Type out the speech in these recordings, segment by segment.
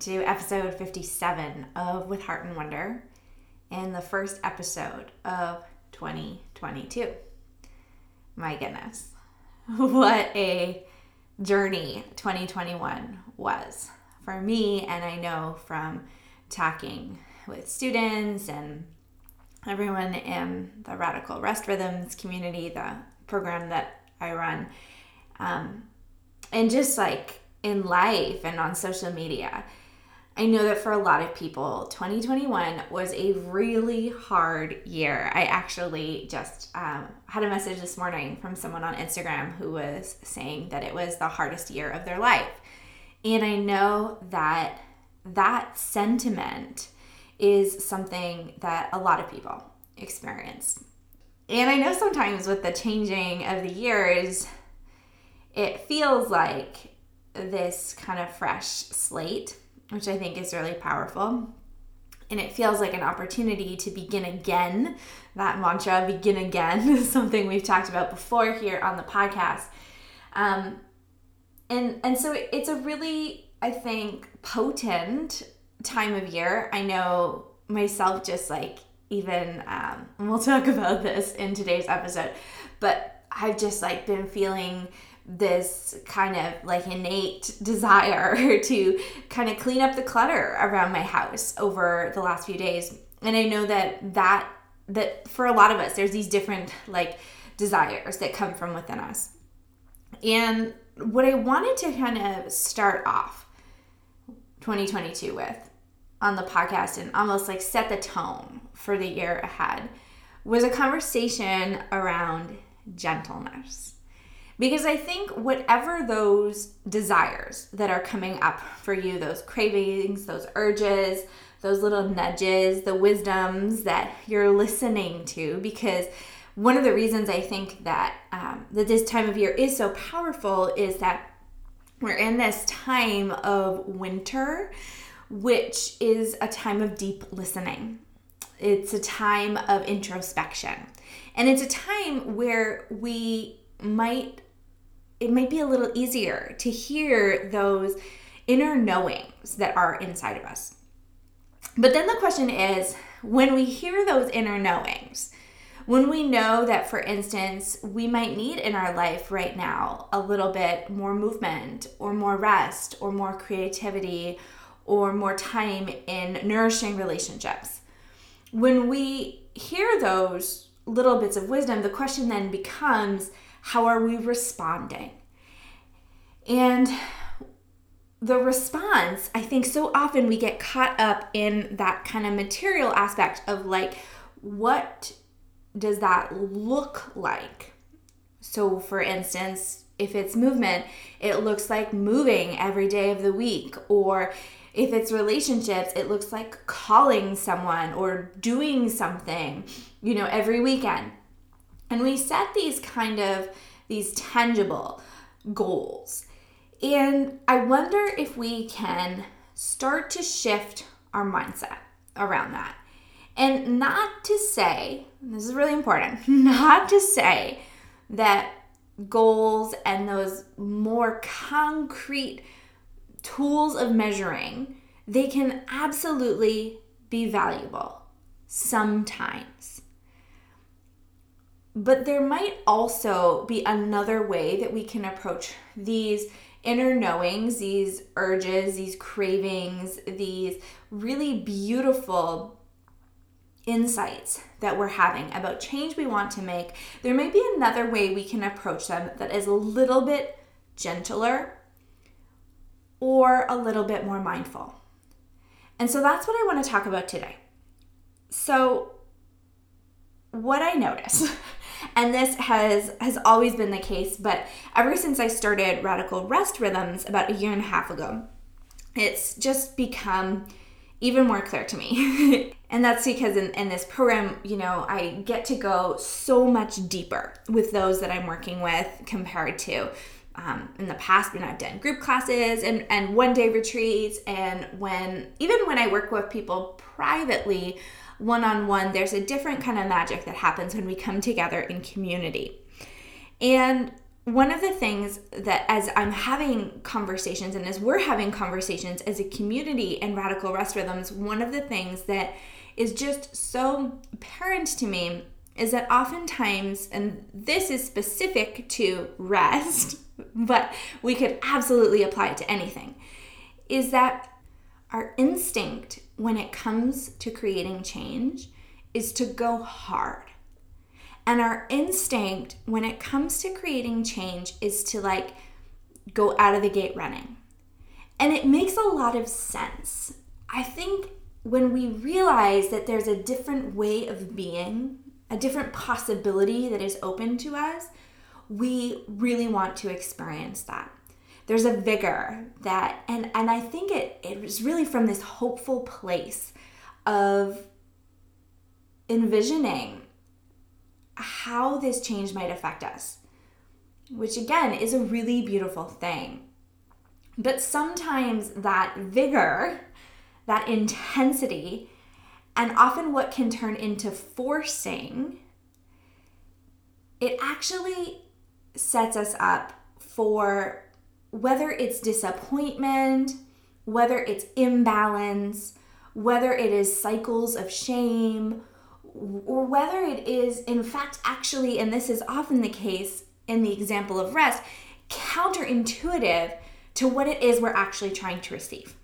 to episode 57 of With Heart and Wonder and the first episode of 2022. My goodness, what a journey 2021 was for me, and I know from talking with students and everyone in the Radical Rest Rhythms community, the program that I run, um, and just like in life and on social media I know that for a lot of people, 2021 was a really hard year. I actually just um, had a message this morning from someone on Instagram who was saying that it was the hardest year of their life. And I know that that sentiment is something that a lot of people experience. And I know sometimes with the changing of the years, it feels like this kind of fresh slate which I think is really powerful. And it feels like an opportunity to begin again. That mantra, begin again, is something we've talked about before here on the podcast. Um, and, and so it's a really, I think, potent time of year. I know myself just like even, um, we'll talk about this in today's episode, but I've just like been feeling this kind of like innate desire to kind of clean up the clutter around my house over the last few days. And i know that that that for a lot of us there's these different like desires that come from within us. And what i wanted to kind of start off 2022 with on the podcast and almost like set the tone for the year ahead was a conversation around gentleness because I think whatever those desires that are coming up for you, those cravings, those urges, those little nudges, the wisdoms that you're listening to, because one of the reasons I think that um, that this time of year is so powerful is that we're in this time of winter, which is a time of deep listening. It's a time of introspection. And it's a time where we might it might be a little easier to hear those inner knowings that are inside of us. But then the question is when we hear those inner knowings, when we know that, for instance, we might need in our life right now a little bit more movement or more rest or more creativity or more time in nourishing relationships, when we hear those little bits of wisdom, the question then becomes how are we responding? And the response, I think so often we get caught up in that kind of material aspect of like, what does that look like? So, for instance, if it's movement, it looks like moving every day of the week. Or if it's relationships, it looks like calling someone or doing something, you know, every weekend. And we set these kind of these tangible goals. And I wonder if we can start to shift our mindset around that. And not to say, this is really important, not to say that goals and those more concrete tools of measuring, they can absolutely be valuable sometimes. But there might also be another way that we can approach these inner knowings, these urges, these cravings, these really beautiful insights that we're having about change we want to make, there may be another way we can approach them that is a little bit gentler or a little bit more mindful. And so that's what I want to talk about today. So, what I notice and this has has always been the case but ever since i started radical rest rhythms about a year and a half ago it's just become even more clear to me. and that's because in, in this program, you know, I get to go so much deeper with those that I'm working with compared to um, in the past when I've done group classes and, and one day retreats. And when, even when I work with people privately, one on one, there's a different kind of magic that happens when we come together in community. And one of the things that as I'm having conversations and as we're having conversations as a community in Radical Rest Rhythms, one of the things that is just so apparent to me is that oftentimes, and this is specific to rest, but we could absolutely apply it to anything, is that our instinct when it comes to creating change is to go hard. And our instinct when it comes to creating change is to like go out of the gate running. And it makes a lot of sense. I think when we realize that there's a different way of being, a different possibility that is open to us, we really want to experience that. There's a vigor that, and, and I think it, it was really from this hopeful place of envisioning how this change might affect us, which again is a really beautiful thing. But sometimes that vigor, that intensity, and often what can turn into forcing, it actually sets us up for whether it's disappointment, whether it's imbalance, whether it is cycles of shame, or whether it is, in fact, actually, and this is often the case in the example of rest, counterintuitive to what it is we're actually trying to receive.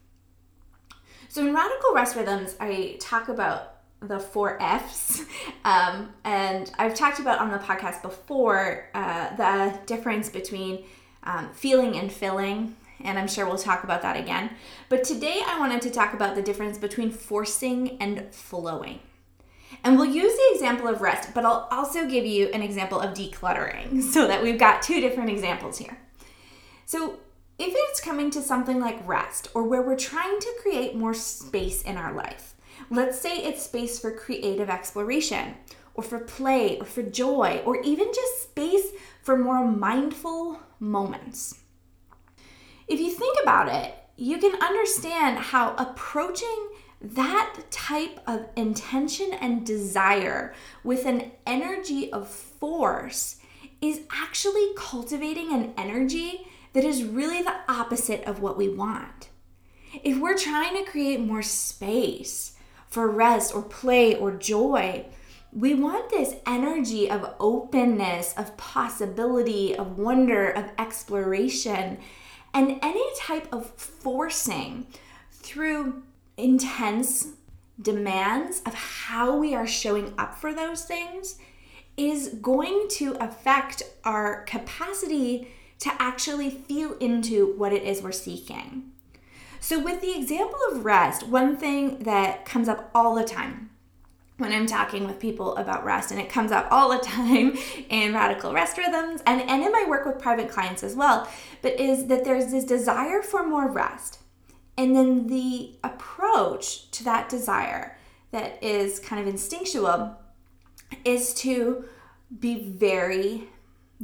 So, in Radical Rest Rhythms, I talk about the four F's. Um, and I've talked about on the podcast before uh, the difference between um, feeling and filling. And I'm sure we'll talk about that again. But today I wanted to talk about the difference between forcing and flowing. And we'll use the example of rest, but I'll also give you an example of decluttering so that we've got two different examples here. So, if it's coming to something like rest or where we're trying to create more space in our life, let's say it's space for creative exploration or for play or for joy or even just space for more mindful moments. If you think about it, you can understand how approaching that type of intention and desire with an energy of force is actually cultivating an energy that is really the opposite of what we want. If we're trying to create more space for rest or play or joy, we want this energy of openness, of possibility, of wonder, of exploration, and any type of forcing through intense demands of how we are showing up for those things is going to affect our capacity to actually feel into what it is we're seeking. So, with the example of rest, one thing that comes up all the time when I'm talking with people about rest, and it comes up all the time in radical rest rhythms and, and in my work with private clients as well, but is that there's this desire for more rest. And then the approach to that desire that is kind of instinctual is to be very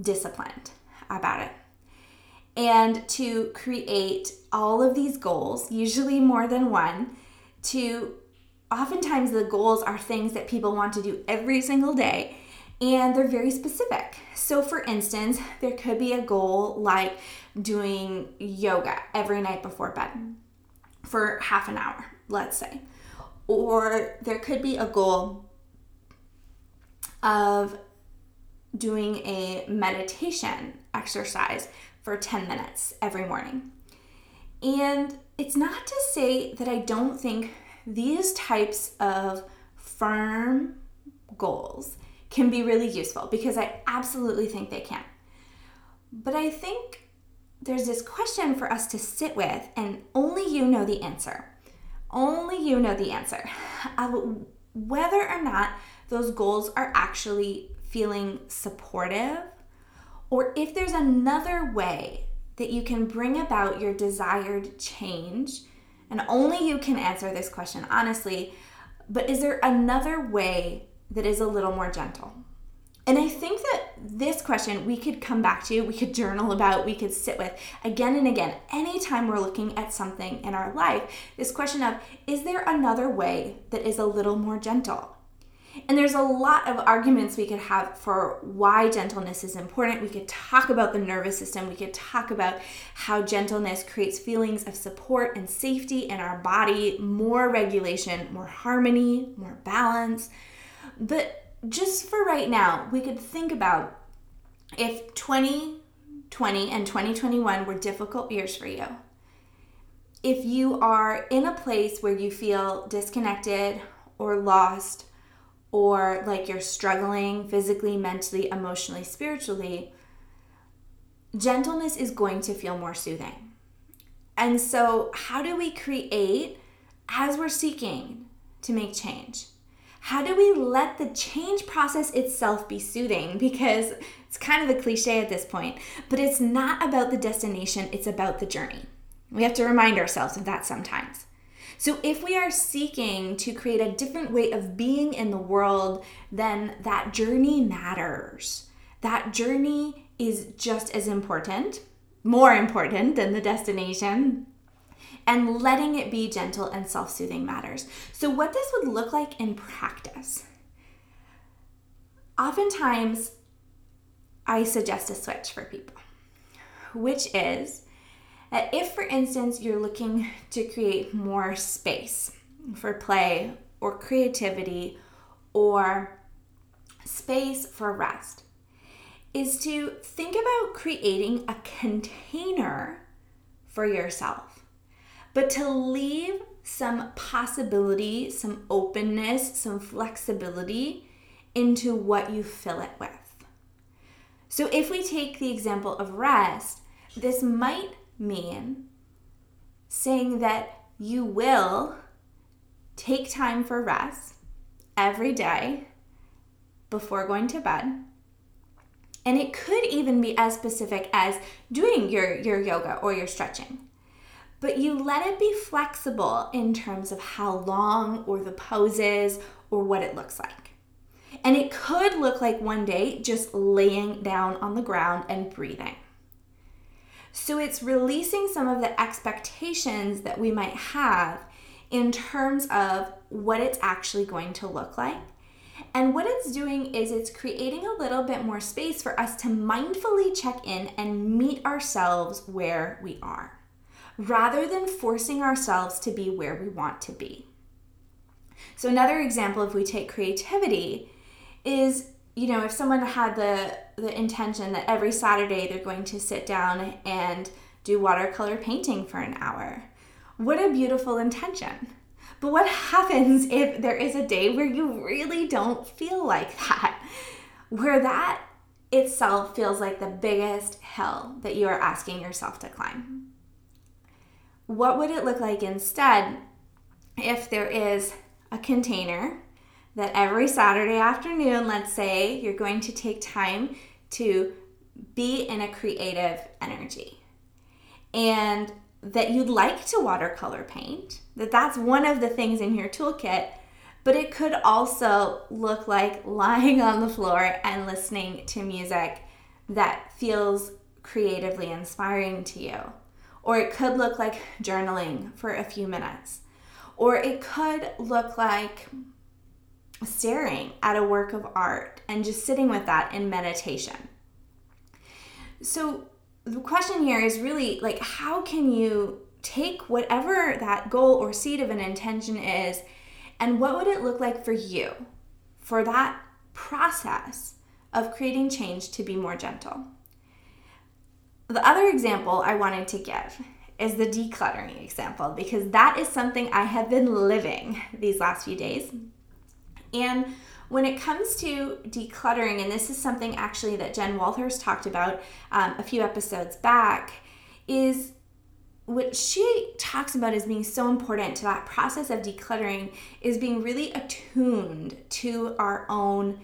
disciplined about it and to create all of these goals, usually more than one, to oftentimes the goals are things that people want to do every single day and they're very specific. So, for instance, there could be a goal like doing yoga every night before bed for half an hour, let's say. Or there could be a goal of doing a meditation exercise for 10 minutes every morning. And it's not to say that I don't think these types of firm goals can be really useful because I absolutely think they can. But I think there's this question for us to sit with, and only you know the answer. Only you know the answer of whether or not those goals are actually feeling supportive, or if there's another way that you can bring about your desired change And only you can answer this question honestly. But is there another way that is a little more gentle? And I think that this question we could come back to, we could journal about, we could sit with again and again. Anytime we're looking at something in our life, this question of, is there another way that is a little more gentle? And there's a lot of arguments we could have for why gentleness is important. We could talk about the nervous system. We could talk about how gentleness creates feelings of support and safety in our body, more regulation, more harmony, more balance. But just for right now, we could think about if 2020 and 2021 were difficult years for you. If you are in a place where you feel disconnected or lost, or like you're struggling physically, mentally, emotionally, spiritually, gentleness is going to feel more soothing. And so, how do we create as we're seeking to make change? how do we let the change process itself be soothing? Because it's kind of a cliche at this point, but it's not about the destination, it's about the journey. We have to remind ourselves of that sometimes. So, if we are seeking to create a different way of being in the world, then that journey matters. That journey is just as important, more important than the destination and letting it be gentle and self soothing matters. So, what this would look like in practice. Oftentimes, I suggest a switch for people, which is if, for instance, you're looking to create more space for play or creativity or space for rest, is to think about creating a container for yourself but to leave some possibility, some openness, some flexibility into what you fill it with. So, if we take the example of rest, this might mean saying that you will take time for rest every day before going to bed. And it could even be as specific as doing your, your yoga or your stretching but you let it be flexible in terms of how long or the poses or what it looks like. And it could look like one day just laying down on the ground and breathing. So it's releasing some of the expectations that we might have in terms of what it's actually going to look like. And what it's doing is it's creating a little bit more space for us to mindfully check in and meet ourselves where we are rather than forcing ourselves to be where we want to be. So, another example, if we take creativity, is you know, if someone had the, the intention that every Saturday they're going to sit down and do watercolor painting for an hour, what a beautiful intention. But what happens if there is a day where you really don't feel like that? Where that itself feels like the biggest hill that you are asking yourself to climb what would it look like instead if there is a container that every Saturday afternoon, let's say, you're going to take time to be in a creative energy and that you'd like to watercolor paint, that that's one of the things in your toolkit, but it could also look like lying on the floor and listening to music that feels creatively inspiring to you. Or it could look like journaling for a few minutes. Or it could look like staring at a work of art and just sitting with that in meditation. So, the question here is really like, how can you take whatever that goal or seed of an intention is, and what would it look like for you for that process of creating change to be more gentle? The other example I wanted to give is the decluttering example because that is something I have been living these last few days. And when it comes to decluttering, and this is something actually that Jen Walters talked about um, a few episodes back, is what she talks about as being so important to that process of decluttering is being really attuned to our own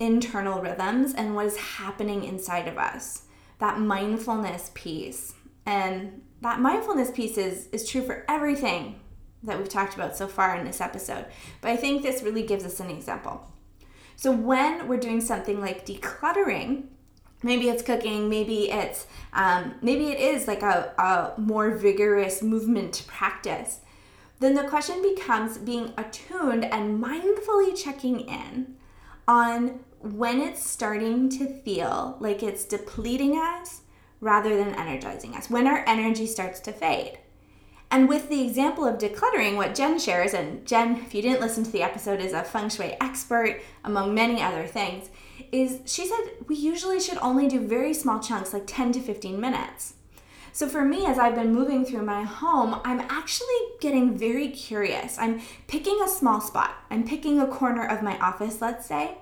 internal rhythms and what is happening inside of us. That mindfulness piece. And that mindfulness piece is, is true for everything that we've talked about so far in this episode. But I think this really gives us an example. So when we're doing something like decluttering, maybe it's cooking, maybe it's um, maybe it is like a, a more vigorous movement practice. Then the question becomes being attuned and mindfully checking in on when it's starting to feel like it's depleting us rather than energizing us, when our energy starts to fade. And with the example of decluttering, what Jen shares, and Jen, if you didn't listen to the episode, is a feng shui expert among many other things, is she said we usually should only do very small chunks, like 10 to 15 minutes. So for me, as I've been moving through my home, I'm actually getting very curious. I'm picking a small spot, I'm picking a corner of my office, let's say,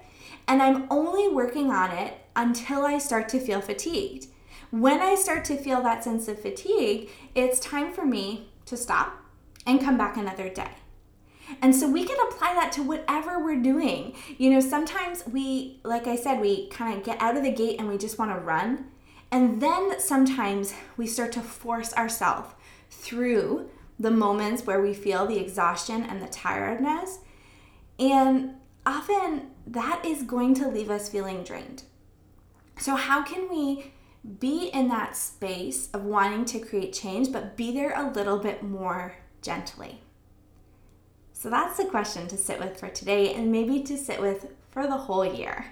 and I'm only working on it until I start to feel fatigued. When I start to feel that sense of fatigue, it's time for me to stop and come back another day. And so we can apply that to whatever we're doing. You know, sometimes we, like I said, we kind of get out of the gate and we just want to run. And then sometimes we start to force ourselves through the moments where we feel the exhaustion and the tiredness. And often that is going to leave us feeling drained. So, how can we be in that space of wanting to create change, but be there a little bit more gently? So, that's the question to sit with for today and maybe to sit with for the whole year.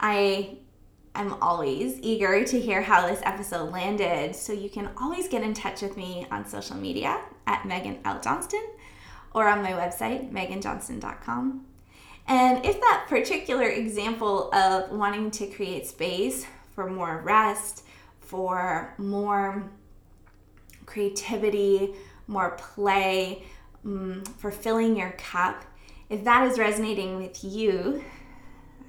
I am always eager to hear how this episode landed, so you can always get in touch with me on social media at Meghan L. Johnston or on my website, meghanjohnston.com. And if that particular example of wanting to create space for more rest, for more creativity, more play, um, for filling your cup, if that is resonating with you,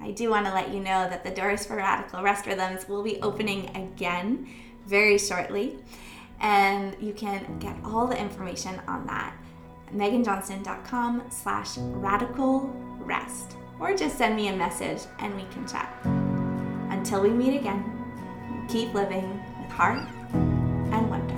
I do want to let you know that the doors for Radical Rest Rhythms will be opening again very shortly. And you can get all the information on that meghanjohnston.com slash radical rest or just send me a message and we can chat. Until we meet again, keep living with heart and wonder.